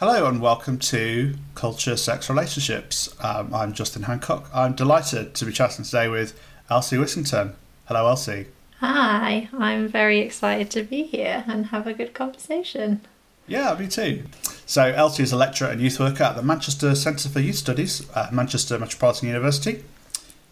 Hello and welcome to Culture, Sex, Relationships. Um, I'm Justin Hancock. I'm delighted to be chatting today with Elsie Whittington. Hello, Elsie. Hi, I'm very excited to be here and have a good conversation. Yeah, me too. So, Elsie is a lecturer and youth worker at the Manchester Centre for Youth Studies at Manchester Metropolitan University.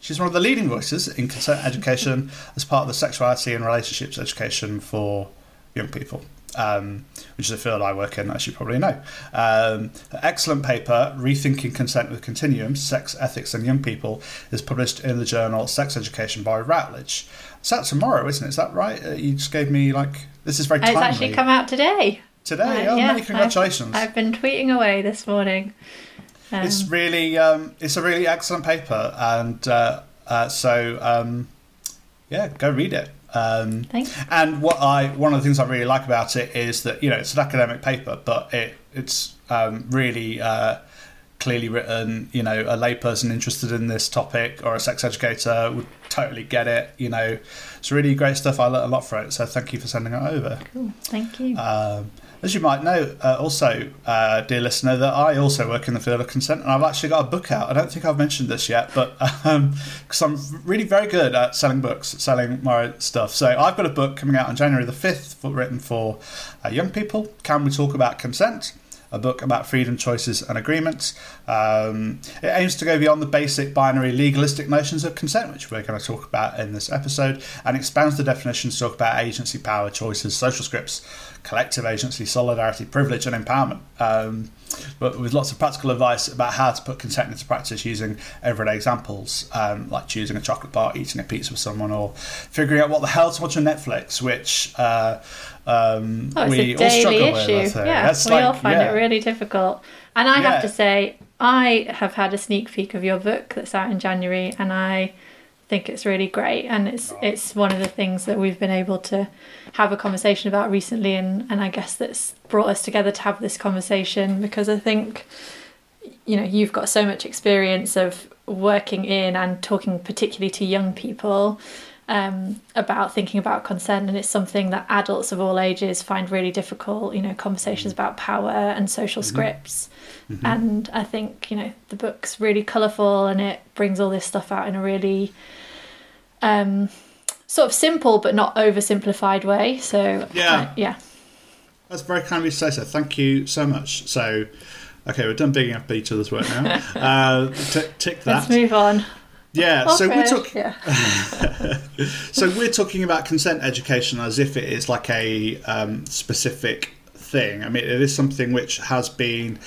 She's one of the leading voices in consent education as part of the sexuality and relationships education for young people um, which is a field I work in, as you probably know. Um, excellent paper, Rethinking Consent with Continuum Sex, Ethics and Young People, is published in the journal Sex Education by Routledge. It's out tomorrow, isn't it? Is that right? Uh, you just gave me, like, this is very timely. It's actually come out today. Today? Uh, oh, yeah, many congratulations. I've, I've, been tweeting away this morning. Um, it's really, um, it's a really excellent paper, and uh, uh so, um, yeah, go read it. Um, and what I one of the things I really like about it is that you know it's an academic paper, but it it's um, really uh, clearly written. You know, a layperson interested in this topic or a sex educator would totally get it. You know, it's really great stuff. I learned a lot from it, so thank you for sending it over. Cool, thank you. Um, as you might know, uh, also, uh, dear listener, that I also work in the field of consent, and I've actually got a book out. I don't think I've mentioned this yet, but because um, I'm really very good at selling books, selling my stuff. So I've got a book coming out on January the fifth, written for uh, young people. Can we talk about consent? A book about freedom, choices, and agreements. Um, it aims to go beyond the basic binary legalistic notions of consent, which we're going to talk about in this episode, and expands the definitions to talk about agency, power, choices, social scripts, collective agency, solidarity, privilege, and empowerment. Um, but with lots of practical advice about how to put consent into practice using everyday examples, um, like choosing a chocolate bar, eating a pizza with someone, or figuring out what the hell to watch on Netflix, which uh, um, oh, we all struggle issue. with. Yeah, That's we like, all find yeah. it really difficult. And I yeah. have to say, I have had a sneak peek of your book that's out in January, and I think it's really great and it's it's one of the things that we've been able to have a conversation about recently and and I guess that's brought us together to have this conversation because I think you know you've got so much experience of working in and talking particularly to young people um, about thinking about consent and it's something that adults of all ages find really difficult you know conversations about power and social mm-hmm. scripts mm-hmm. and i think you know the book's really colourful and it brings all this stuff out in a really um, sort of simple but not oversimplified way. So yeah, uh, yeah, that's very kind of you to say so. Thank you so much. So, okay, we're done bigging up each other's work now. uh, t- tick that. Let's move on. Yeah, so we're talking. Yeah. so we're talking about consent education as if it is like a um, specific thing. I mean, it is something which has been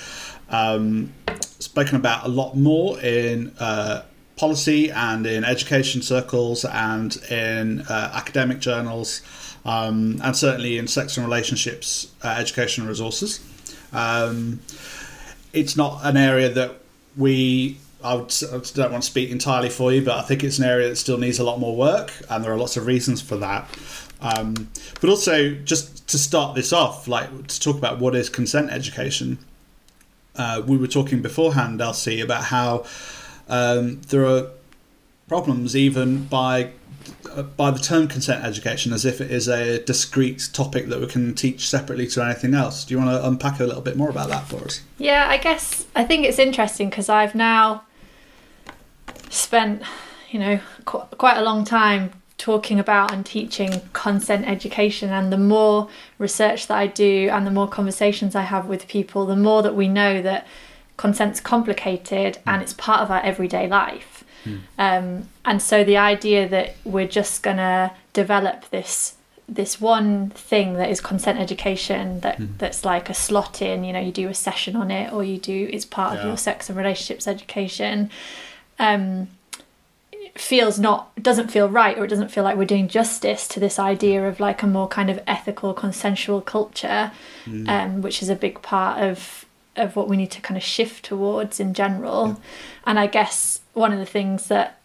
um, spoken about a lot more in uh, policy and in education circles and in uh, academic journals um, and certainly in sex and relationships uh, education resources. Um, it's not an area that we I, would, I don't want to speak entirely for you, but I think it's an area that still needs a lot more work, and there are lots of reasons for that. Um, but also, just to start this off, like to talk about what is consent education. Uh, we were talking beforehand, Elsie, about how um, there are problems even by uh, by the term consent education as if it is a discrete topic that we can teach separately to anything else. Do you want to unpack a little bit more about that for us? Yeah, I guess I think it's interesting because I've now spent, you know, qu- quite a long time talking about and teaching consent education and the more research that I do and the more conversations I have with people the more that we know that consent's complicated and it's part of our everyday life. Mm. Um, and so the idea that we're just gonna develop this this one thing that is consent education that mm. that's like a slot in, you know, you do a session on it or you do it's part yeah. of your sex and relationships education. Um, feels not doesn't feel right or it doesn't feel like we're doing justice to this idea of like a more kind of ethical consensual culture mm. um, which is a big part of of what we need to kind of shift towards in general. Yeah. And I guess one of the things that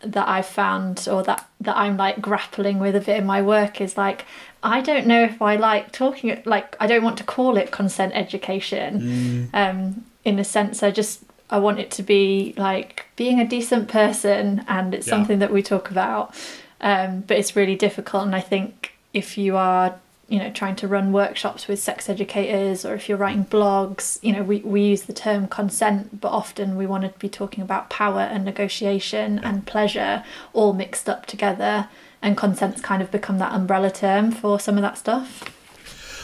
that I've found or that that I'm like grappling with a bit in my work is like I don't know if I like talking like I don't want to call it consent education. Mm. Um in a sense I just I want it to be like being a decent person and it's yeah. something that we talk about. Um but it's really difficult and I think if you are you know trying to run workshops with sex educators or if you're writing blogs you know we, we use the term consent but often we want to be talking about power and negotiation and pleasure all mixed up together and consent's kind of become that umbrella term for some of that stuff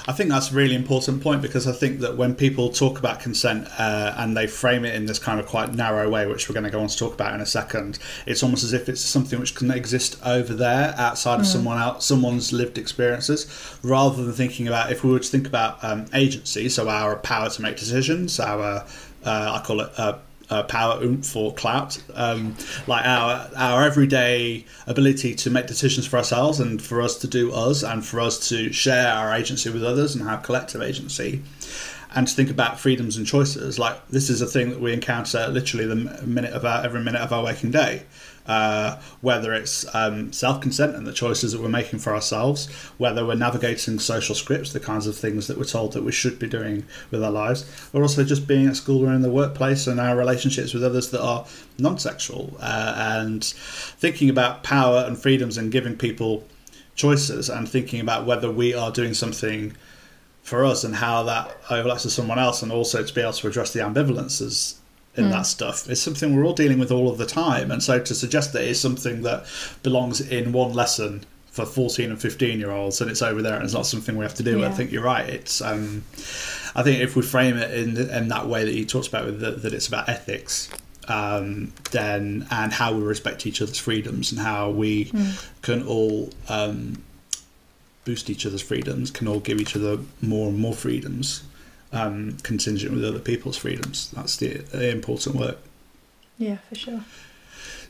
I think that's a really important point because I think that when people talk about consent uh, and they frame it in this kind of quite narrow way, which we're going to go on to talk about in a second, it's almost as if it's something which can exist over there outside of mm. someone else, someone's lived experiences, rather than thinking about if we were to think about um, agency, so our power to make decisions, our uh, I call it. Uh, uh, power oomph clout. Um, like our our everyday ability to make decisions for ourselves and for us to do us and for us to share our agency with others and have collective agency and to think about freedoms and choices. Like this is a thing that we encounter literally the minute of our every minute of our waking day uh, whether it's um, self consent and the choices that we're making for ourselves, whether we're navigating social scripts, the kinds of things that we're told that we should be doing with our lives, or also just being at school or in the workplace and our relationships with others that are non sexual, uh, and thinking about power and freedoms and giving people choices and thinking about whether we are doing something for us and how that overlaps with someone else, and also to be able to address the ambivalences in mm. that stuff. It's something we're all dealing with all of the time. And so to suggest that it's something that belongs in one lesson for 14 and 15 year olds and it's over there and it's not something we have to do, yeah. I think you're right. It's, um, I think if we frame it in, in that way that you talked about, that, that it's about ethics, um, then and how we respect each other's freedoms and how we mm. can all um, boost each other's freedoms, can all give each other more and more freedoms um, contingent with other people's freedoms. That's the, the important work. Yeah, for sure.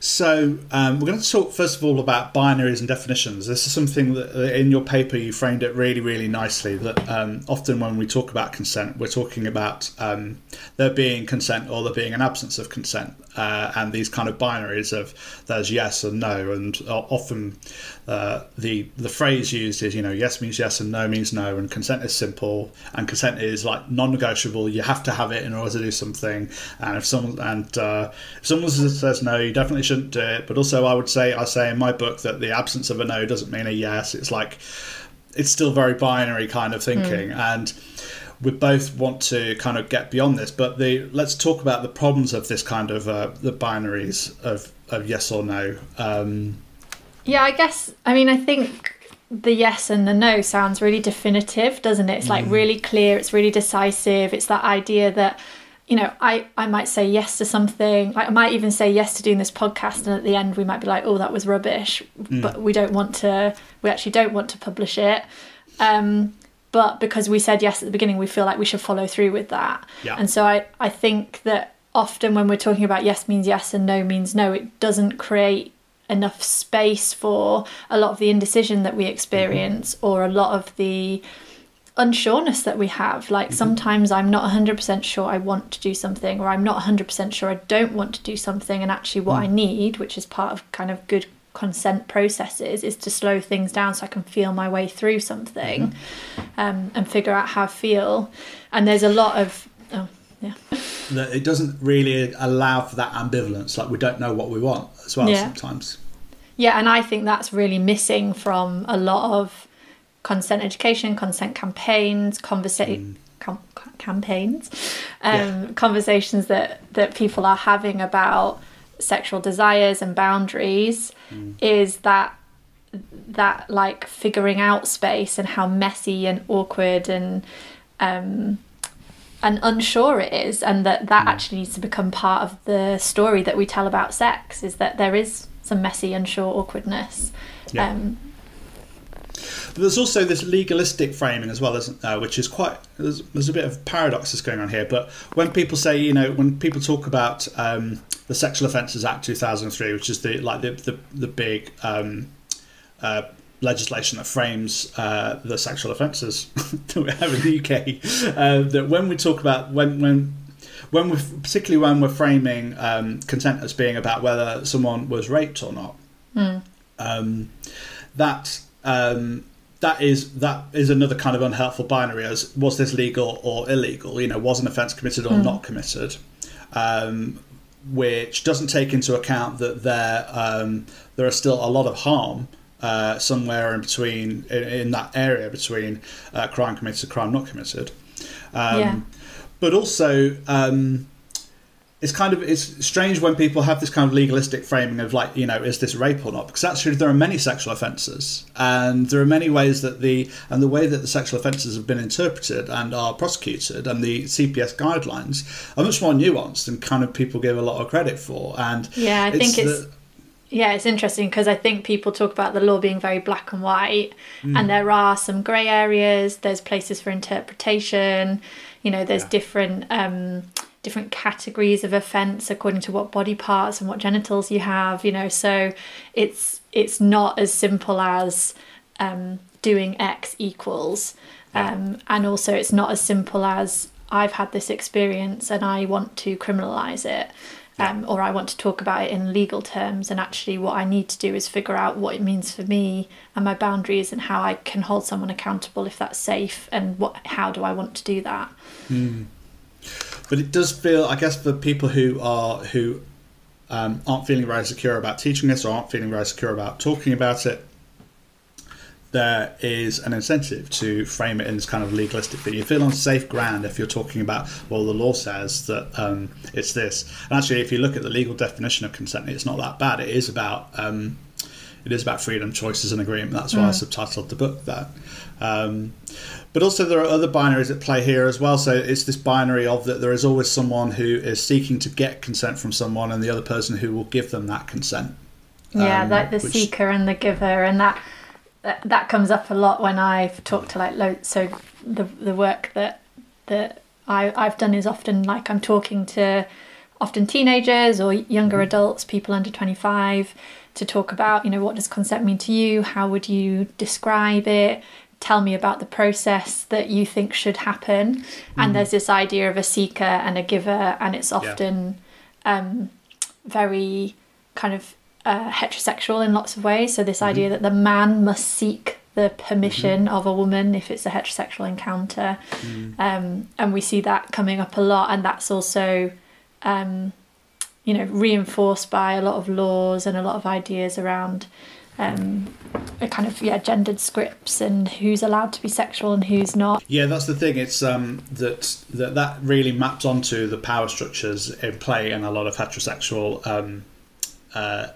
So um, we're going to talk first of all about binaries and definitions. This is something that uh, in your paper you framed it really, really nicely. That um, often when we talk about consent, we're talking about um, there being consent or there being an absence of consent, uh, and these kind of binaries of there's yes and no, and often uh, the the phrase used is you know yes means yes and no means no, and consent is simple, and consent is like non-negotiable. You have to have it in order to do something, and if someone and uh, if someone says no, you definitely shouldn't do it. But also, I would say I say in my book that the absence of a no doesn't mean a yes. It's like it's still very binary kind of thinking, mm. and we both want to kind of get beyond this. But the let's talk about the problems of this kind of uh, the binaries of, of yes or no. Um, yeah, I guess. I mean, I think the yes and the no sounds really definitive, doesn't it? It's like mm. really clear. It's really decisive. It's that idea that you know, I, I might say yes to something. Like I might even say yes to doing this podcast, and at the end we might be like, "Oh, that was rubbish," mm. but we don't want to. We actually don't want to publish it. Um, but because we said yes at the beginning, we feel like we should follow through with that. Yeah. And so I, I think that often when we're talking about yes means yes and no means no, it doesn't create enough space for a lot of the indecision that we experience mm-hmm. or a lot of the unsureness that we have. Like mm-hmm. sometimes I'm not 100% sure I want to do something, or I'm not 100% sure I don't want to do something. And actually, what mm. I need, which is part of kind of good consent processes, is to slow things down so I can feel my way through something mm-hmm. um, and figure out how I feel. And there's a lot of, oh, yeah. It doesn't really allow for that ambivalence. Like we don't know what we want as well yeah. sometimes. Yeah, and I think that's really missing from a lot of consent education, consent campaigns, conversation. Mm. Com- campaigns, um, yeah. conversations that that people are having about sexual desires and boundaries mm. is that that like figuring out space and how messy and awkward and um, and unsure it is and that that mm. actually needs to become part of the story that we tell about sex is that there is some messy unsure awkwardness yeah. um, but there's also this legalistic framing as well, isn't there? Which is quite there's, there's a bit of paradoxes going on here. But when people say, you know, when people talk about um, the Sexual Offences Act 2003, which is the like the the, the big um, uh, legislation that frames uh, the sexual offences that we have in the UK, uh, that when we talk about when when when we particularly when we're framing um, consent as being about whether someone was raped or not, mm. um, that um, that is that is another kind of unhelpful binary as was this legal or illegal you know was an offence committed or mm. not committed um, which doesn't take into account that there um, there are still a lot of harm uh, somewhere in between in, in that area between uh, crime committed and crime not committed. Um, Yeah. But also, um, it's kind of it's strange when people have this kind of legalistic framing of like you know is this rape or not because actually there are many sexual offences and there are many ways that the and the way that the sexual offences have been interpreted and are prosecuted and the CPS guidelines are much more nuanced than kind of people give a lot of credit for and Yeah, I think it's the- yeah, it's interesting because I think people talk about the law being very black and white, Mm. and there are some grey areas. There's places for interpretation. You know, there's Yeah. different um, different categories of offence according to what body parts and what genitals you have. You know, so it's it's not as simple as um, doing X equals, um, and also it's not as simple as I've had this experience and I want to criminalise it um, or I want to talk about it in legal terms. And actually, what I need to do is figure out what it means for me and my boundaries and how I can hold someone accountable if that's safe and what how do I want to do that. But it does feel I guess for people who are who um, aren't feeling very secure about teaching this or aren't feeling very secure about talking about it there is an incentive to frame it in this kind of legalistic thing. You feel on safe ground if you're talking about, well, the law says that um, it's this. And actually, if you look at the legal definition of consent, it's not that bad. It is about um, it is about freedom, choices, and agreement. That's why I subtitled the book that. Um, but also, there are other binaries at play here as well. So it's this binary of that there is always someone who is seeking to get consent from someone, and the other person who will give them that consent. Yeah, Um, like the which- seeker and the giver, and that that, that comes up a lot when I've talked to like lo- so the the work that that I I've done is often like I'm talking to often teenagers or younger adults, people under 25 to talk about, you know, what does consent mean to you? How would you describe it? Tell me about the process that you think should happen. And there's this idea of a seeker and a giver, and it's often um, very kind of uh, heterosexual in lots of ways. So this idea that the man must seek the permission of a woman if it's a heterosexual encounter, um, and we see that coming up a lot, and that's also, um, you know, reinforced by a lot of laws and a lot of ideas around. Um, a kind of yeah gendered scripts and who's allowed to be sexual and who's not Yeah, that's the thing. It's um, that that that really maps onto the power structures in play in a lot of heterosexual um, uh,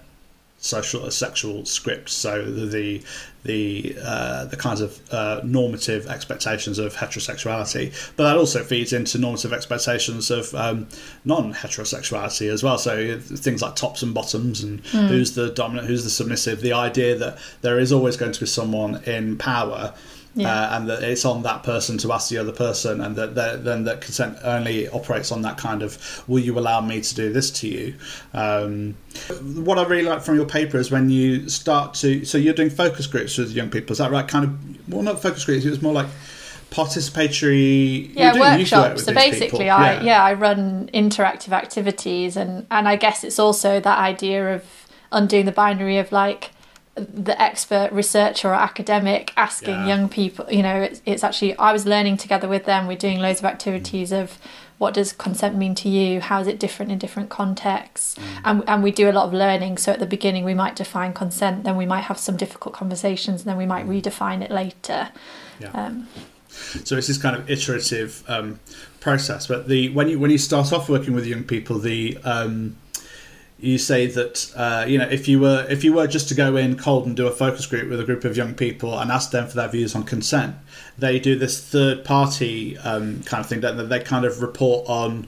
social sexual scripts. So the the the, uh, the kinds of uh, normative expectations of heterosexuality, but that also feeds into normative expectations of um, non-heterosexuality as well. So things like tops and bottoms, and who's the dominant, who's the submissive. The idea that there is always going to be someone in power Yeah. uh, and that it's on that person to ask the other person, and that, that then that consent only operates on that kind of "Will you allow me to do this to you?" Um, what I really like from your paper is when you start to so you're doing focus groups with young people. Is that right? Kind of well, not focus groups. It was more like participatory. yeah youth work workshops so basically people. i yeah. i run interactive activities and and i guess it's also that idea of undoing the binary of like the expert researcher or academic asking Yeah. young people you know it's, it's actually i was learning together with them. We're doing loads of activities of what does consent mean to you? How is it different in different contexts? And, and we do a lot of learning. So at the beginning we might define consent then we might have some difficult conversations and then we might redefine it later. Yeah. um, So it's this kind of iterative um, process. But the when you when you start off working with young people, the um, you say that uh, you know if you were if you were just to go in cold and do a focus group with a group of young people and ask them for their views on consent, they do this third party um, kind of thing. Don't they? They kind of report on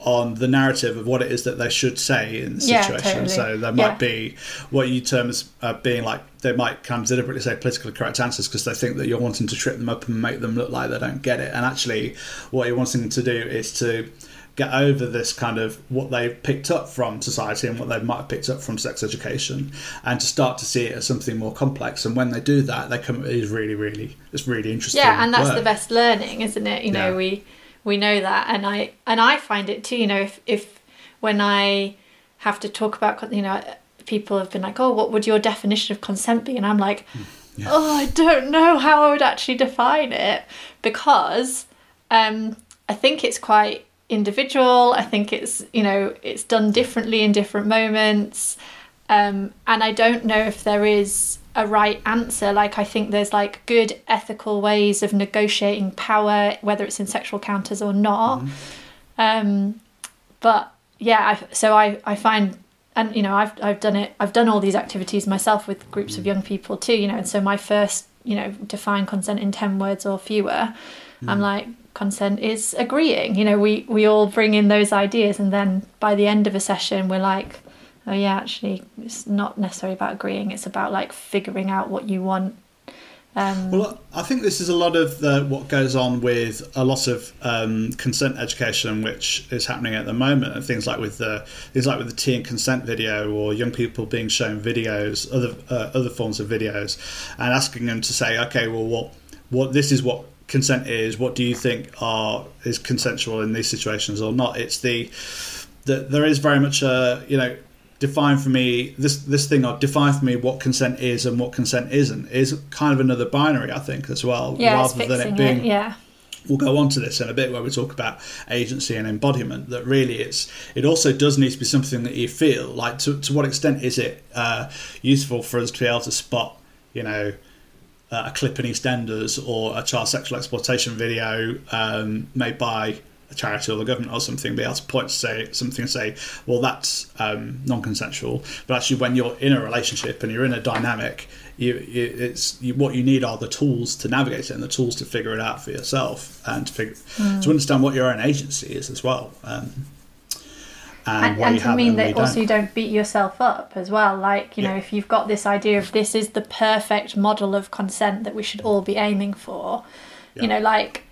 on the narrative of what it is that they should say in the Yeah, situation. totally. So there might Yeah. be what you term as uh, being like they might kind of deliberately say politically correct answers because they think that you're wanting to trip them up and make them look like they don't get it. And actually, what you're wanting to do is to get over this kind of what they've picked up from society and what they might have picked up from sex education and to start to see it as something more complex and when they do that they come is really really it's really interesting yeah and that's work. the best learning isn't it you know Yeah. we we know that and i and i find it too you know if if when i have to talk about you know people have been like oh what would your definition of consent be and i'm like yeah. oh i don't know how i would actually define it because um i think it's quite individual i think it's you know it's done differently in different moments um and i don't know if there is a right answer. Like I think there's like good ethical ways of negotiating power, whether it's in sexual counters or not. Mm-hmm. Um, but yeah, I, so I I find and you know I've I've done it I've done all these activities myself with groups of mm. young people too. You know, and so my first you know define consent in ten words or fewer. Mm. I'm like consent is agreeing. You know, we we all bring in those ideas, and then by the end of a session, we're like oh yeah actually it's not necessarily about agreeing it's about like figuring out what you want um, well, I think this is a lot of the, what goes on with a lot of um, consent education, which is happening at the moment, and things like with the things like with the tea and consent video, or young people being shown videos, other uh, other forms of videos, and asking them to say, okay, well, what what this is what consent is. What do you think are is consensual in these situations or not? It's the that there is very much a you know define for me this this thing or define for me what consent is and what consent isn't is kind of another binary I think as well yeah, rather than it being it, yeah we'll go on to this in a bit where we talk about agency and embodiment that really it's it also does need to be something that you feel like to, to what extent is it uh, useful for us to be able to spot you know uh, a clip in EastEnders or a child sexual exploitation video um, made by a charity or the government or something be able to point to say something and say, well, that's um, non-consensual. But actually, when you're in a relationship and you're in a dynamic, you, you it's you, what you need are the tools to navigate it and the tools to figure it out for yourself and to figure, mm. to understand what your own agency is as well. Um, and, and, and to mean that also you don't beat yourself up as well like you yeah. know if you've got this idea of this is the perfect model of consent that we should all be aiming for yeah. you know like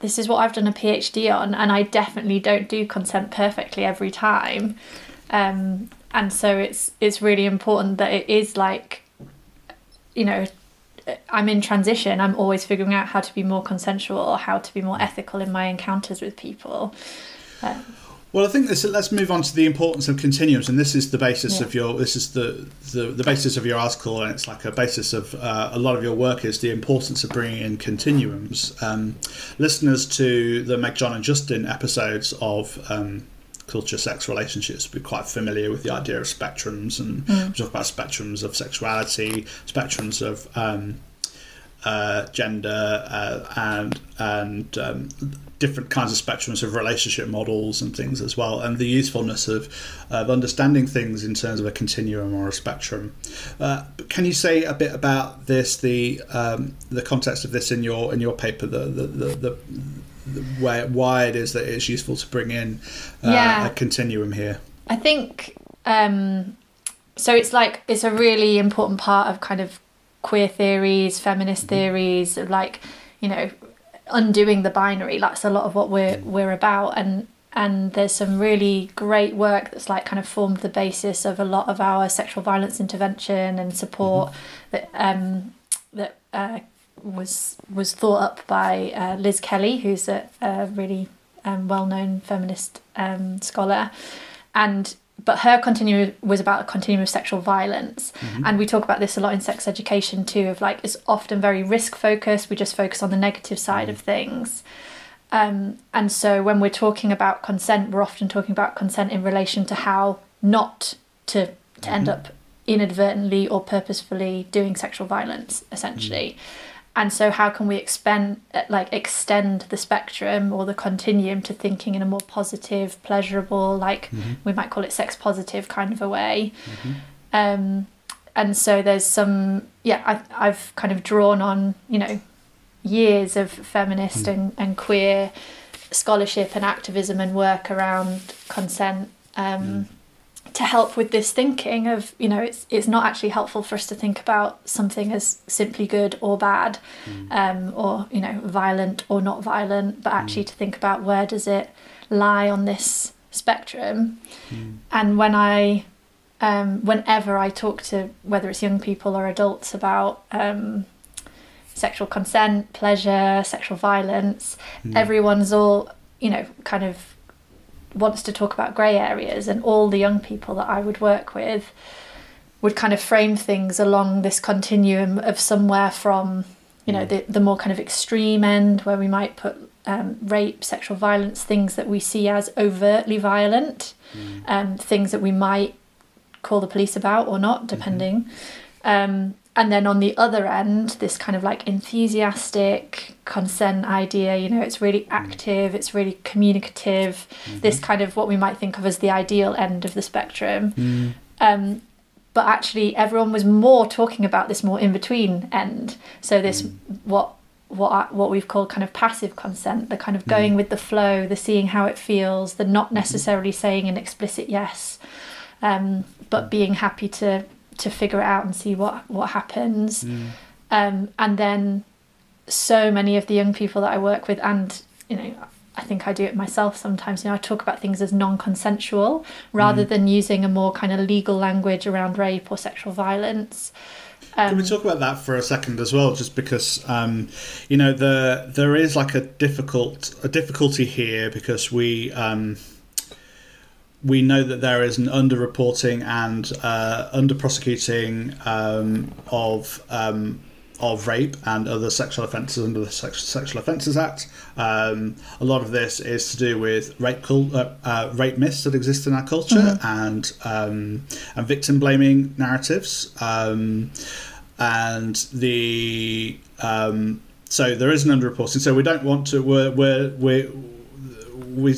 this is what I've done a PhD on, and I definitely don't do consent perfectly every time. Um, and so it's it's really important that it is like, you know, I'm in transition. I'm always figuring out how to be more consensual or how to be more ethical in my encounters with people. Um, well, I think this, let's move on to the importance of continuums, and this is the basis yeah. of your this is the, the, the basis of your article, and it's like a basis of uh, a lot of your work is the importance of bringing in continuums. Um, listeners to the Meg, John, and Justin episodes of um, culture, sex, relationships be quite familiar with the idea of spectrums, and mm. we talk about spectrums of sexuality, spectrums of um, uh, gender, uh, and and um, different kinds of spectrums of relationship models and things as well, and the usefulness of, of understanding things in terms of a continuum or a spectrum. Uh, can you say a bit about this, the um, the context of this in your in your paper, the the, the, the, the why, why it is that it's useful to bring in uh, yeah. a continuum here? I think um, so. It's like it's a really important part of kind of queer theories, feminist mm-hmm. theories, like you know undoing the binary. That's a lot of what we're we're about, and and there's some really great work that's like kind of formed the basis of a lot of our sexual violence intervention and support mm-hmm. that um, that uh, was was thought up by uh, Liz Kelly, who's a, a really um, well known feminist um, scholar, and but her continuum was about a continuum of sexual violence mm-hmm. and we talk about this a lot in sex education too of like it's often very risk focused we just focus on the negative side mm-hmm. of things um, and so when we're talking about consent we're often talking about consent in relation to how not to, to mm-hmm. end up inadvertently or purposefully doing sexual violence essentially mm-hmm and so how can we expend like extend the spectrum or the continuum to thinking in a more positive pleasurable like mm-hmm. we might call it sex positive kind of a way mm-hmm. um, and so there's some yeah I, i've kind of drawn on you know years of feminist mm. and, and queer scholarship and activism and work around consent um, mm to help with this thinking of you know it's it's not actually helpful for us to think about something as simply good or bad mm. um, or you know violent or not violent but actually mm. to think about where does it lie on this spectrum mm. and when i um, whenever i talk to whether it's young people or adults about um, sexual consent pleasure sexual violence mm. everyone's all you know kind of wants to talk about grey areas, and all the young people that I would work with would kind of frame things along this continuum of somewhere from, you know, mm. the, the more kind of extreme end where we might put um, rape, sexual violence, things that we see as overtly violent, mm. um, things that we might call the police about or not, mm-hmm. depending. Mm-hmm. Um, and then on the other end, this kind of like enthusiastic consent idea, you know, it's really active, it's really communicative, mm-hmm. this kind of what we might think of as the ideal end of the spectrum. Mm. Um, but actually, everyone was more talking about this more in between end. So, this mm. what what what we've called kind of passive consent, the kind of going mm. with the flow, the seeing how it feels, the not mm-hmm. necessarily saying an explicit yes, um, but being happy to to figure it out and see what what happens. Mm. Um, and then so many of the young people that I work with, and you know, I think I do it myself sometimes. You know, I talk about things as non-consensual rather mm. than using a more kind of legal language around rape or sexual violence. Um, Can we talk about that for a second as well? Just because um, you know the there is like a difficult a difficulty here because we um, we know that there is an underreporting and uh, under prosecuting um, of um, of rape and other sexual offences under the Sexual Offences Act. Um, a lot of this is to do with rape cult, uh, uh, rape myths that exist in our culture mm-hmm. and um, and victim blaming narratives. Um, and the um, so there is an underreporting. So we don't want to. We're we're, we're we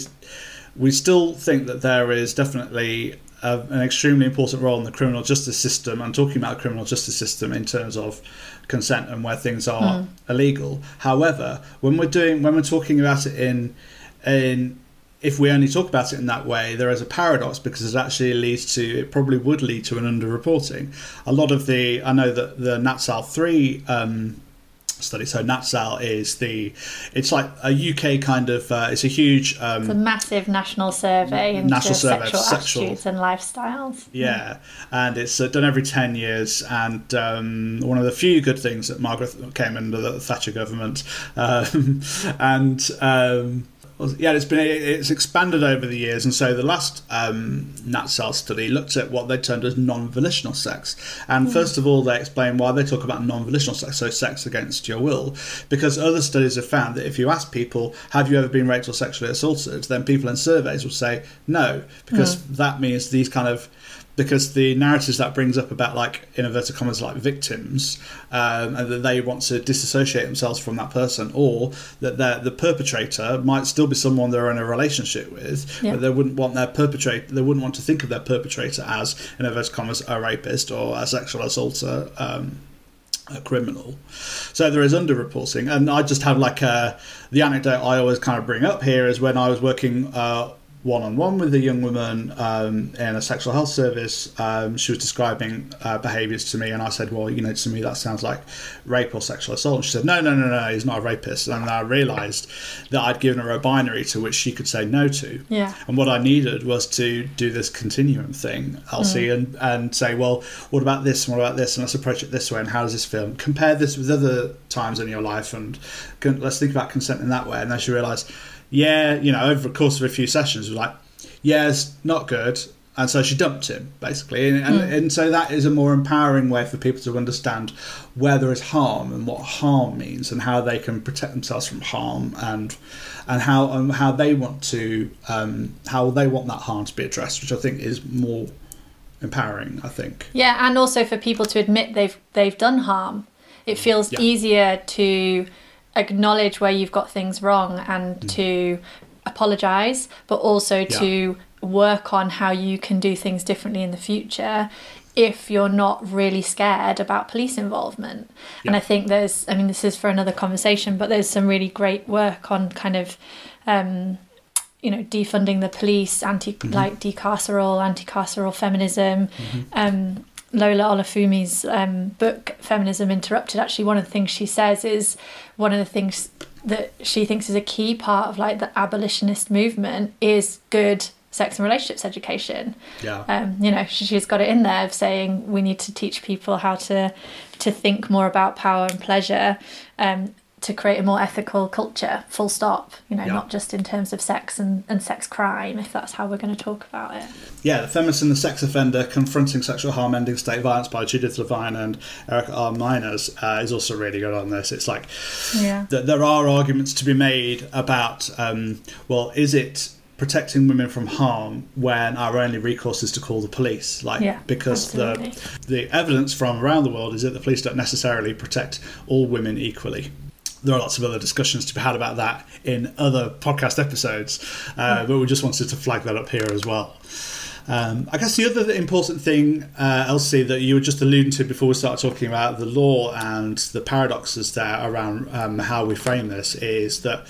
we still think that there is definitely a, an extremely important role in the criminal justice system. I'm talking about the criminal justice system in terms of consent and where things are mm. illegal. However, when we're doing when we're talking about it in in if we only talk about it in that way, there is a paradox because it actually leads to it probably would lead to an underreporting. A lot of the I know that the NatSal three um, study. So NatSal is the it's like a UK kind of uh, it's a huge um, it's a massive national survey into national survey sexual, sexual attitudes and lifestyles. Yeah, and it's uh, done every ten years, and um, one of the few good things that Margaret came under the Thatcher government, um, and um, yeah, it's been it's expanded over the years, and so the last um, NatSal study looked at what they termed as non-volitional sex. And mm. first of all, they explain why they talk about non-volitional sex, so sex against your will, because other studies have found that if you ask people, "Have you ever been raped or sexually assaulted?" then people in surveys will say no, because mm. that means these kind of because the narratives that brings up about like in inverted commas like victims um, and that they want to disassociate themselves from that person or that the perpetrator might still be someone they're in a relationship with yeah. but they wouldn't want their perpetrator they wouldn't want to think of their perpetrator as in inverted commas a rapist or a sexual assaulter um, a criminal. So there is underreporting, and I just have like a, the anecdote I always kind of bring up here is when I was working uh, one on one with a young woman um, in a sexual health service. Um, she was describing uh, behaviours to me, and I said, "Well, you know, to me that sounds like rape or sexual assault." And she said, "No, no, no, no, he's not a rapist." And I realised that I'd given her a binary to which she could say no to. Yeah. And what I needed was to do this continuum thing, Elsie, mm. and and say, "Well, what about this? And what about this? And let's approach it this way. And how does this feel? compare this with other times in your life, and let's think about consent in that way." And then she realised yeah, you know, over the course of a few sessions, was like, yeah, it's not good. And so she dumped him, basically. And, and, mm. and, so that is a more empowering way for people to understand where there is harm and what harm means and how they can protect themselves from harm and and how um, how they want to um, how they want that harm to be addressed, which I think is more empowering. I think. Yeah, and also for people to admit they've they've done harm. It feels yeah. easier to acknowledge where you've got things wrong and mm. to apologize, but also yeah. to work on how you can do things differently in the future if you're not really scared about police involvement. Yeah. And I think there's, I mean, this is for another conversation, but there's some really great work on kind of, um, you know, defunding the police, anti, mm-hmm. like decarceral, anti-carceral feminism, mm-hmm. um, Lola Olufemi's um, book Feminism Interrupted, actually one of the things she says is one of the things that she thinks is a key part of like the abolitionist movement is good sex and relationships education. Yeah. Um, you know, she, has got it in there of saying we need to teach people how to to think more about power and pleasure. Um, to create a more ethical culture, full stop, you know, yeah. not just in terms of sex and, and sex crime, if that's how we're going to talk about it. Yeah, The Feminist and the Sex Offender Confronting Sexual Harm, Ending State Violence by Judith Levine and Erica R. Meiners uh, is also really good on this. It's like yeah. th- there are arguments to be made about, um, well, is it protecting women from harm when our only recourse is to call the police. Like Yeah, because absolutely. the the evidence from around the world is that the police don't necessarily protect all women equally. There are lots of other discussions to be had about that in other podcast episodes, uh, but we just wanted to flag that up here as well. Um, I guess the other important thing, uh, Elsie, that you were just alluding to before we start talking about the law and the paradoxes there around um, how we frame this is that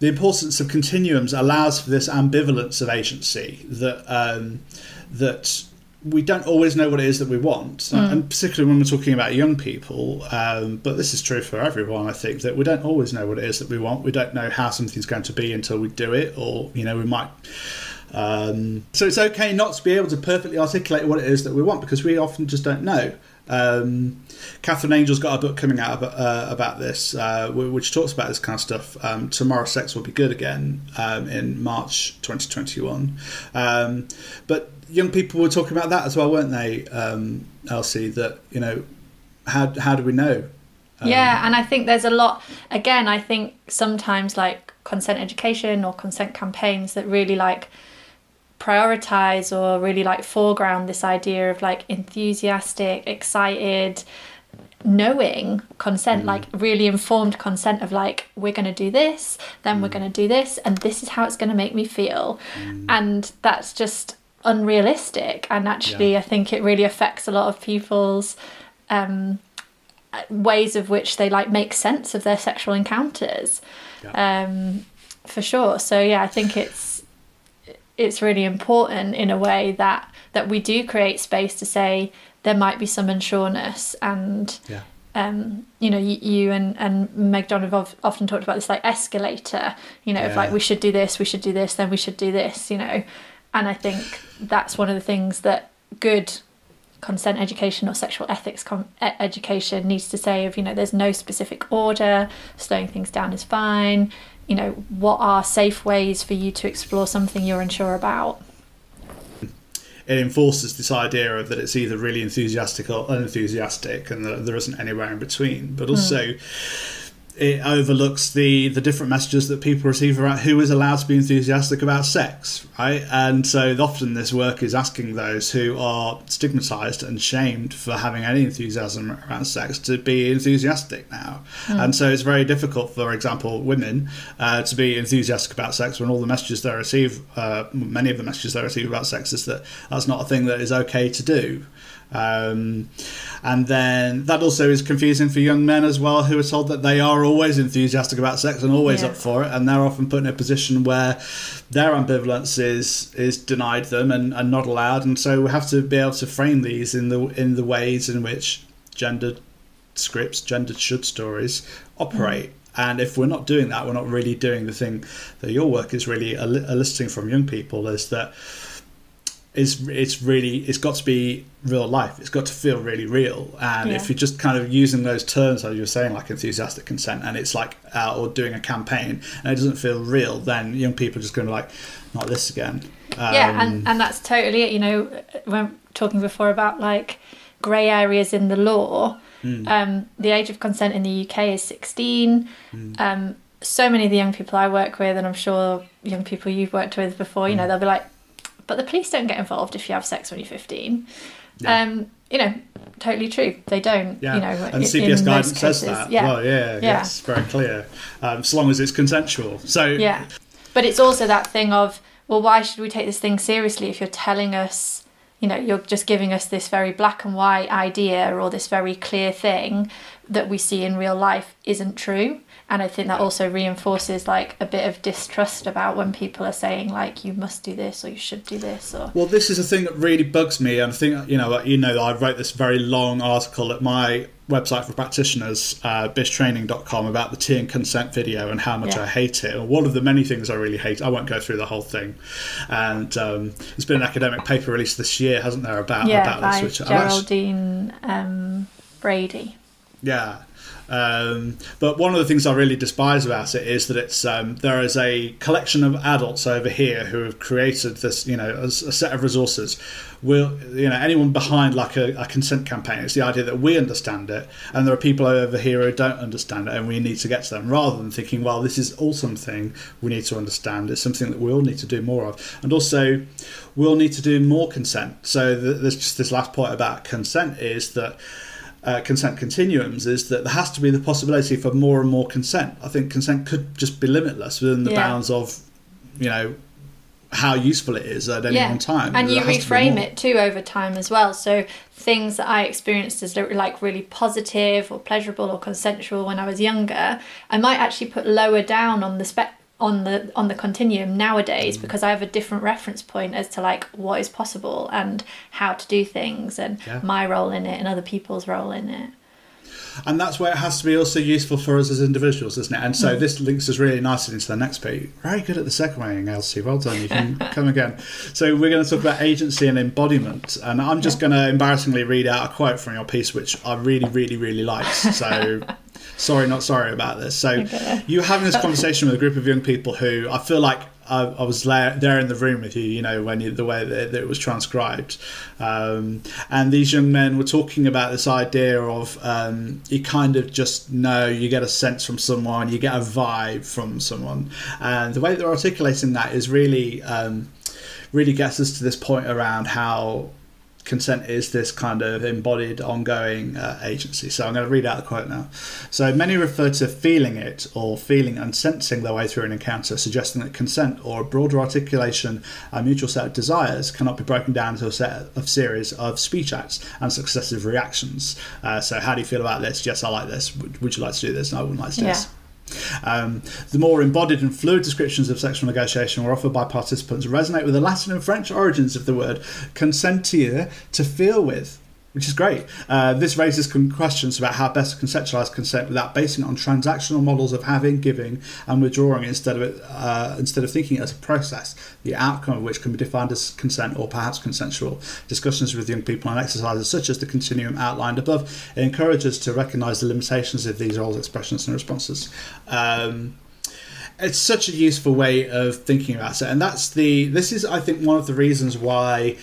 the importance of continuums allows for this ambivalence of agency that um, that we don't always know what it is that we want, and particularly when we're talking about young people. Um, but this is true for everyone. I think that we don't always know what it is that we want. We don't know how something's going to be until we do it, or you know, we might. Um, so it's okay not to be able to perfectly articulate what it is that we want because we often just don't know. Um, Katherine Angel's got a book coming out about, uh, about this, uh, which talks about this kind of stuff. Um, Tomorrow, Sex Will Be Good Again um, in March 2021. Um, but young people were talking about that as well, weren't they, um, Elsie? That, you know, how, how do we know? Um, yeah, and I think there's a lot. Again, I think sometimes like consent education or consent campaigns that really like prioritize or really like foreground this idea of like enthusiastic, excited, knowing consent, like really informed consent of like, we're going to do this, then we're going to do this, and this is how it's going to make me feel. And that's just unrealistic. And actually, Yeah. I think it really affects a lot of people's. Um, ways of which they like make sense of their sexual encounters um for sure so yeah i think it's it's really important in a way that that we do create space to say there might be some unsureness and Yeah. um, you know, you, you and and Meg John have often talked about this like escalator, you know, of like we should do this, we should do this, then we should do this, you know, and I think that's one of the things that good consent education or sexual ethics com- education needs to say of you know there's no specific order slowing things down is fine you know what are safe ways for you to explore something you're unsure about it enforces this idea of that it's either really enthusiastic or unenthusiastic, and that there isn't anywhere in between. But hmm. also, it overlooks the the different messages that people receive about who is allowed to be enthusiastic about sex, right? And so often this work is asking those who are stigmatized and shamed for having any enthusiasm around sex to be enthusiastic now. And so it's very difficult, for example, women uh, to be enthusiastic about sex when all the messages they receive, uh, many of the messages they receive about sex, is that that's not a thing that is okay to do. Um, and then that also is confusing for young men as well, who are told that they are always enthusiastic about sex and always Yeah. up for it, and they're often put in a position where their ambivalence is is denied them and, and not allowed. And so we have to be able to frame these in the in the ways in which gendered scripts, gendered should stories operate. And if we're not doing that, we're not really doing the thing that your work is really el- eliciting from young people is that is it's really it's got to be real life. It's got to feel really real. And Yeah. if you're just kind of using those terms as you're saying, like enthusiastic consent, and it's like uh, or doing a campaign, and it doesn't feel real, then young people are just going to be like, not this again. yeah Um, and and that's totally it you know when talking before about like grey areas in the law Hmm. um the age of consent in the uk is 16 um so many of the young people i work with and i'm sure young people you've worked with before Hmm. you know they'll be like but the police don't get involved if you have sex when you're 15 Yeah. um you know totally true they don't Yeah, you know and CPS guidance says cases. that. yeah Well, yeah, Yeah. yes, very clear. Um, so long as it's consensual. So yeah but it's also that thing of well why should we take this thing seriously if you're telling us you know you're just giving us this very black and white idea or this very clear thing that we see in real life isn't true and i think that also reinforces like a bit of distrust about when people are saying like you must do this or you should do this or Well, this is a thing that really bugs me, and I think you know, you know, I wrote this very long article at my website for practitioners, uh, bishtraining.com, about the tea and consent video and how much Yeah. I hate it. And one of the many things I really hate, I won't go through the whole thing. And um, there's been an academic paper released this year, hasn't there, about yeah about by this? Which I'm actually- geraldine um, brady Yeah. Um, but one of the things I really despise about it is that it's um, there is a collection of adults over here who have created this, you know, a, a set of resources. Will you know anyone behind like a, a, consent campaign? It's the idea that we understand it, and there are people over here who don't understand it, and we need to get to them. Rather than thinking, well, this is all something we need to understand. It's something that we all need to do more of, and also we'll need to do more consent. So there's just this last point about consent is that uh, consent continuums is that there has to be the possibility for more and more consent. I think consent could just be limitless within the yeah. bounds of, you know, how useful it is at any yeah. one time. And you reframe it too over time as well. So things that I experienced as like really positive or pleasurable or consensual when I was younger, I might actually put lower down on the spec on the on the continuum nowadays mm. because I have a different reference point as to like what is possible and how to do things and yeah. my role in it and other people's role in it. And that's where it has to be also useful for us as individuals, isn't it? And so mm. this links us really nicely into the next bit. Very good at the segueing, Elsie. Well done. You can come again. So we're going to talk about agency and embodiment. And I'm just yeah. going to embarrassingly read out a quote from your piece, which I really, really, really liked. So sorry, not sorry about this. So okay. you having this conversation with a group of young people who I feel like I, I was there in the room with you, you know, when you, the way that, that it was transcribed, um, and these young men were talking about this idea of um, you kind of just know, you get a sense from someone, you get a vibe from someone, and the way they're articulating that is really, um, really gets us to this point around how consent is this kind of embodied ongoing uh, agency. So I'm going to read out the quote now. So many refer to feeling it or feeling and sensing their way through an encounter, suggesting that consent or a broader articulation, a mutual set of desires, cannot be broken down into a set of series of speech acts and successive reactions. Uh, so how do you feel about this? Yes, I like this. Would, would you like to do this? No, I wouldn't like to do yeah. this. Um, the more embodied and fluid descriptions of sexual negotiation were offered by participants resonate with the Latin and French origins of the word consentir, to feel with which is great. Uh, this raises questions about how best to conceptualize consent without basing it on transactional models of having, giving, and withdrawing instead of it, uh, instead of thinking as a process, the outcome of which can be defined as consent or perhaps consensual. Discussions with young people on exercises such as the continuum outlined above encourage us to recognize the limitations of these old expressions and responses. Um, it's such a useful way of thinking about it, and that's the. This is, I think, one of the reasons why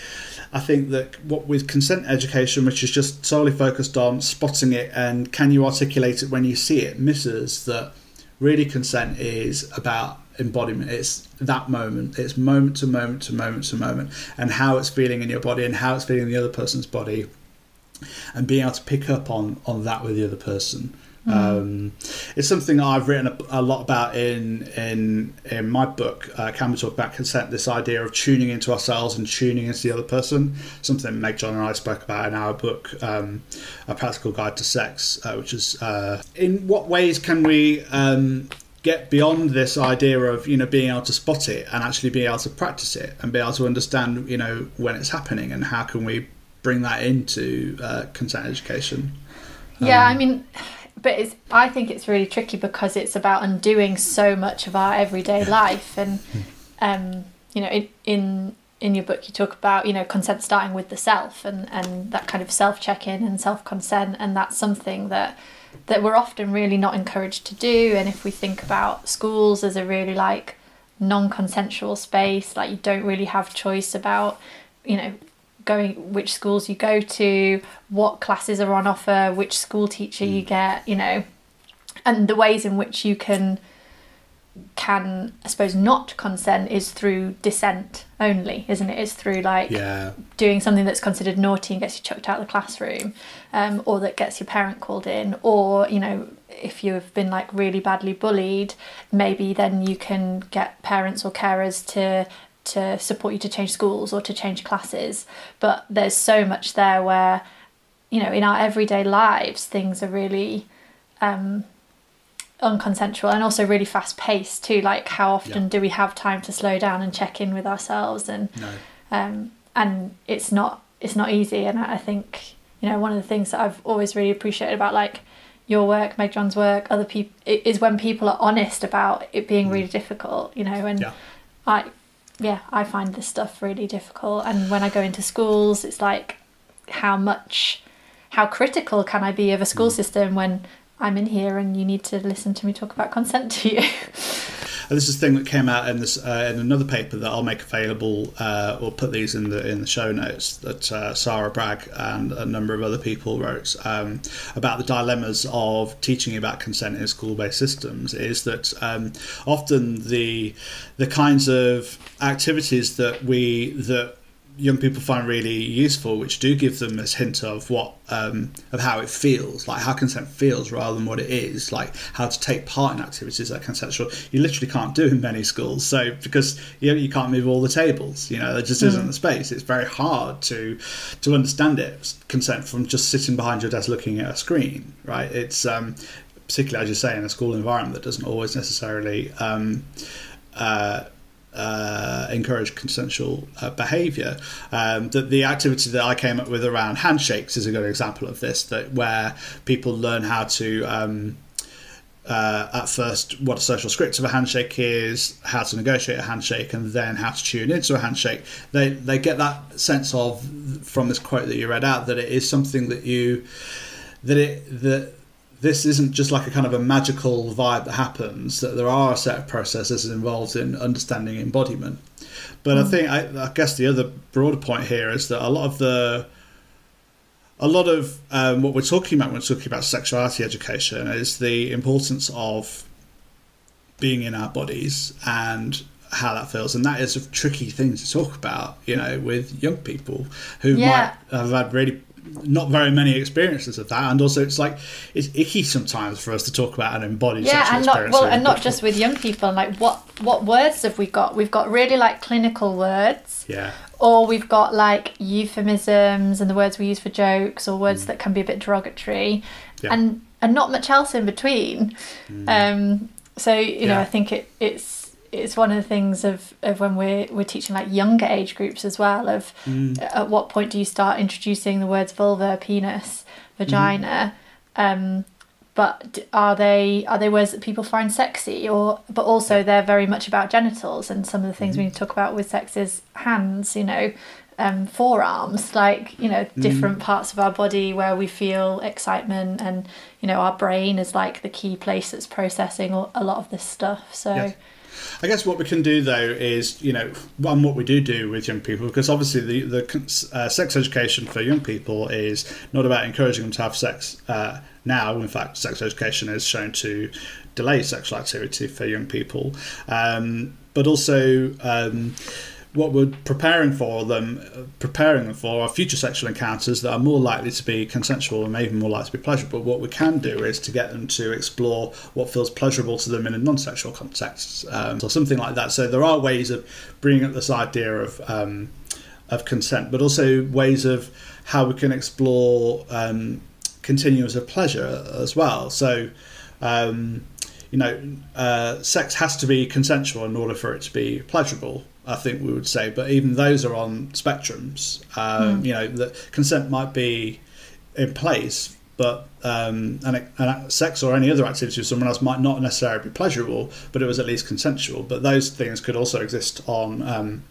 I think that what with consent education, which is just solely focused on spotting it and can you articulate it when you see it, misses that really consent is about embodiment. It's that moment. It's moment to moment to moment to moment, and how it's feeling in your body and how it's feeling in the other person's body, and being able to pick up on on that with the other person. Mm. Um, it's something I've written a, a, lot about in in in my book. Uh, Can we talk about consent? This idea of tuning into ourselves and tuning into the other person. Something Meg John and I spoke about in our book, um, A Practical Guide to Sex, uh, which is uh, in what ways can we um, get beyond this idea of you know being able to spot it and actually be able to practice it and be able to understand you know when it's happening and how can we bring that into uh, consent education. Yeah, I um, mean but it's I think it's really tricky because it's about undoing so much of our everyday life. And um, you know in, in in your book you talk about you know consent starting with the self and and that kind of self check-in and self consent and that's something that that we're often really not encouraged to do. And if we think about schools as a really like non-consensual space like you don't really have choice about you know going which schools you go to, what classes are on offer, which school teacher mm. you get, you know, and the ways in which you can can I suppose not consent is through dissent only, isn't it? It's through like yeah. doing something that's considered naughty and gets you chucked out of the classroom, um, or that gets your parent called in, or you know if you've been like really badly bullied, maybe then you can get parents or carers to to support you to change schools or to change classes. But there's so much there where, you know, in our everyday lives, things are really um, unconsensual and also really fast paced too. Like, how often yeah. do we have time to slow down and check in with ourselves? And no. um, and it's not it's not easy. And I think you know one of the things that I've always really appreciated about like your work, Meg John's work, other people is when people are honest about it being mm. really difficult. You know, and yeah. I yeah, I find this stuff really difficult. And when I go into schools, it's like how much, how critical can I be of a school mm. system when I'm in here and you need to listen to me talk about consent to you. And this is a thing that came out in this uh, in another paper that I'll make available uh, or put these in the in the show notes that uh, Sara Bragg and a number of other people wrote um, about the dilemmas of teaching about consent in school-based systems. Is that um, often the the kinds of activities that we that young people find really useful, which do give them this hint of what um, of how it feels, like how consent feels rather than what it is, like how to take part in activities that are consensual. You literally can't do in many schools, so because you know, you can't move all the tables, you know there just isn't mm. the space. It's very hard to to understand it consent from just sitting behind your desk looking at a screen, right? It's um, particularly as you say in a school environment that doesn't always necessarily. Um, uh, uh, encourage consensual uh, behaviour. Um, that the activity that I came up with around handshakes is a good example of this. That where people learn how to um, uh, at first what a social script of a handshake is, how to negotiate a handshake, and then how to tune into a handshake. They they get that sense of from this quote that you read out that it is something that you that it that this isn't just like a kind of a magical vibe that happens, that there are a set of processes involved in understanding embodiment. But mm. I think, I, I, guess the other broader point here is that a lot of the, a lot of um, what we're talking about when we're talking about sexuality education is the importance of being in our bodies and how that feels and that is a tricky thing to talk about you know with young people who yeah. might have had really not very many experiences of that, and also it's like it's icky sometimes for us to talk about an embodied yeah, and not well, and not just with young people. Like what what words have we got? We've got really like clinical words, yeah, or we've got like euphemisms and the words we use for jokes, or words mm. that can be a bit derogatory, yeah. and and not much else in between. Mm. Um, so you know, I think it it's it's one of the things of, of when we're we're teaching like younger age groups as well of mm. at what point do you start introducing the words vulva penis vagina mm. um, but are they are they words that people find sexy or but also they're very much about genitals and some of the things mm. we need to talk about with sex is hands you know um, forearms like you know mm. different parts of our body where we feel excitement and you know our brain is like the key place that's processing a lot of this stuff so yes. I guess what we can do though is, you know, one what we do do with young people, because obviously the the uh, sex education for young people is not about encouraging them to have sex uh, now. In fact, sex education is shown to delay sexual activity for young people, um, but also. Um, what we're preparing for them, preparing them for are future sexual encounters that are more likely to be consensual and maybe more likely to be pleasurable. What we can do is to get them to explore what feels pleasurable to them in a non-sexual context, um, or something like that. So there are ways of bringing up this idea of um, of consent, but also ways of how we can explore um, continuums of pleasure as well. So. Um, you know, uh, sex has to be consensual in order for it to be pleasurable. I think we would say, but even those are on spectrums. Um, mm. You know, that consent might be in place, but um, and, and, sex or any other activity with someone else might not necessarily be pleasurable, but it was at least consensual. But those things could also exist on um,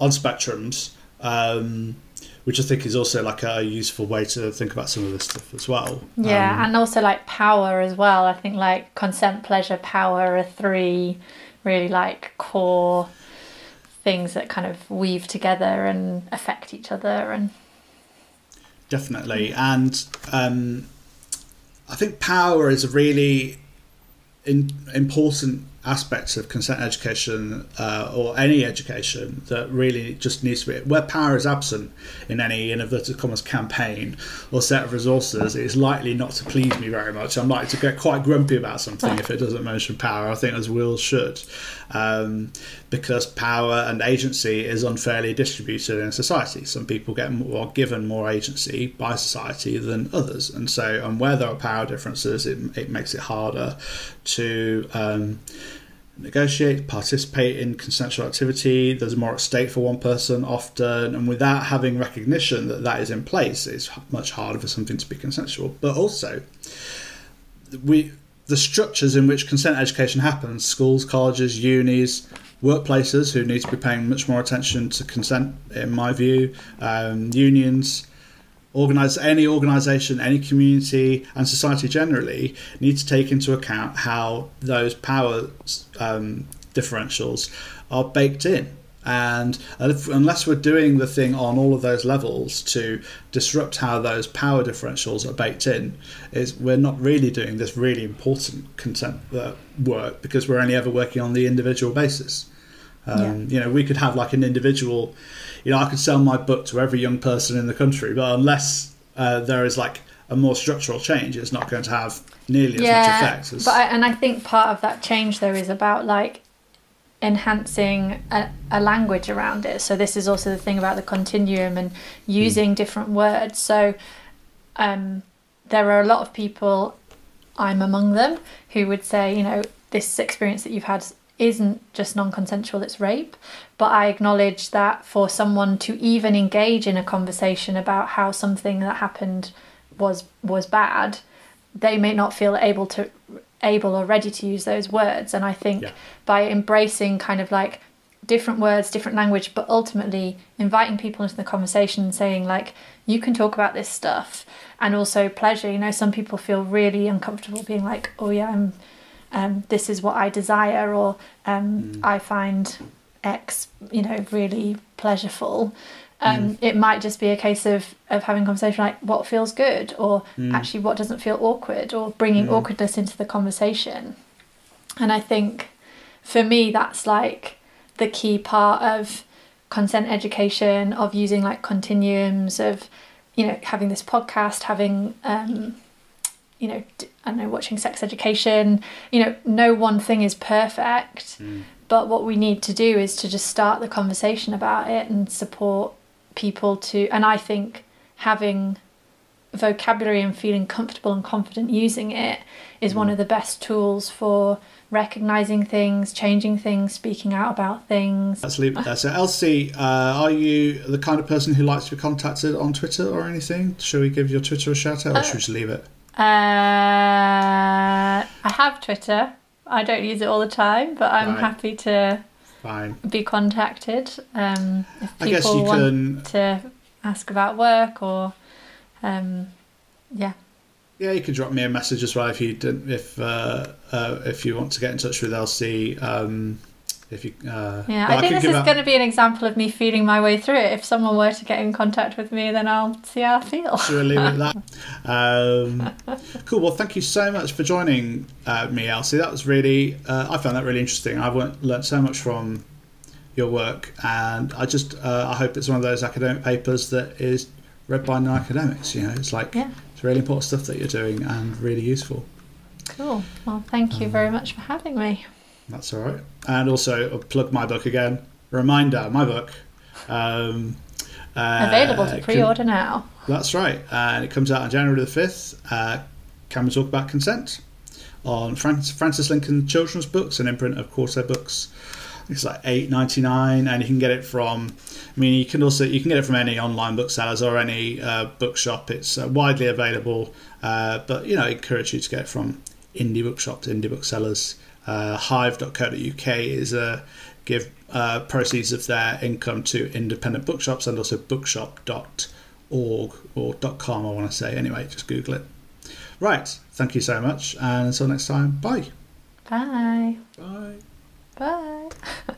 on spectrums, um, which I think is also like a useful way to think about some of this stuff as well. Yeah, um, and also like power as well. I think like consent, pleasure, power are three really like core things that kind of weave together and affect each other and definitely. And um, i think power is a really in, important aspects of consent education uh, or any education that really just needs to be where power is absent in any innovative commerce campaign or set of resources it is likely not to please me very much. I'm likely to get quite grumpy about something if it doesn't mention power. I think as will should. Um, because power and agency is unfairly distributed in society some people get more given more agency by society than others and so and where there are power differences it, it makes it harder to um, negotiate, participate in consensual activity. There's more at stake for one person often, and without having recognition that that is in place, it's much harder for something to be consensual. But also, we the structures in which consent education happens schools, colleges, unis, workplaces who need to be paying much more attention to consent, in my view, um, unions organize any organization, any community, and society generally need to take into account how those power um, differentials are baked in. And unless we're doing the thing on all of those levels to disrupt how those power differentials are baked in, is we're not really doing this really important content uh, work because we're only ever working on the individual basis. Um, yeah. You know, we could have like an individual. You know, I could sell my book to every young person in the country, but unless uh, there is like a more structural change, it's not going to have nearly yeah, as much effect. As... But I, and I think part of that change though is about like enhancing a, a, language around it. So this is also the thing about the continuum and using mm. different words. So um, there are a lot of people, I'm among them, who would say, you know, this experience that you've had isn't just non-consensual it's rape but i acknowledge that for someone to even engage in a conversation about how something that happened was was bad they may not feel able to able or ready to use those words. And I think yeah. by embracing kind of like different words, different language, but ultimately inviting people into the conversation and saying, like, you can talk about this stuff and also pleasure. You know, some people feel really uncomfortable being like, oh, yeah, I'm. Um, this is what I desire, or um, mm. I find X, you know, really pleasureful um, mm. it might just be a case of, of having a conversation like what feels good or mm. actually what doesn't feel awkward or bringing mm. awkwardness into the conversation and i think for me that's like the key part of consent education of using like continuums of you know having this podcast having um, you know i don't know watching sex education you know no one thing is perfect mm. but what we need to do is to just start the conversation about it and support people to, and I think having vocabulary and feeling comfortable and confident using it is mm. one of the best tools for recognizing things, changing things, speaking out about things. Let's leave it there. So, Elsie, uh, are you the kind of person who likes to be contacted on Twitter or anything? Should we give your Twitter a shout out or uh, should we leave it? Uh, I have Twitter. I don't use it all the time, but I'm right. happy to Fine. be contacted um, if people want can... to ask about work or um, yeah. Yeah, you could drop me a message as well if you if uh, uh, if you want to get in touch with Elsie. Um, if you, uh, yeah, I think this is going to be an example of me feeling my way through it. If someone were to get in contact with me, then I'll see how I feel. Leave it that? Um, cool. Well, thank you so much for joining uh, me, Elsie. That was really, uh, I found that really interesting. I've learned so much from your work, and I just, uh, I hope it's one of those academic papers that is read by non-academics. You know, it's like yeah. it's really important stuff that you're doing and really useful. Cool. Well, thank you um, very much for having me. That's all right. And also, I'll plug my book again. Reminder, my book. Um, uh, Available to pre-order can, now. That's right, and it comes out on January the fifth. Uh, can we talk about consent on Frances Lincoln Children's Books, an imprint of Quarto Books. It's like eight ninety nine, and you can get it from. I mean, you can also you can get it from any online booksellers or any uh, bookshop. It's uh, widely available, uh, but you know, I encourage you to get it from indie bookshops, indie booksellers. Uh, Hive.co.uk is a give uh, proceeds of their income to independent bookshops and also bookshop.org or .com I want to say. Anyway just google it. Right thank you so much and until next time bye. Bye. Bye. Bye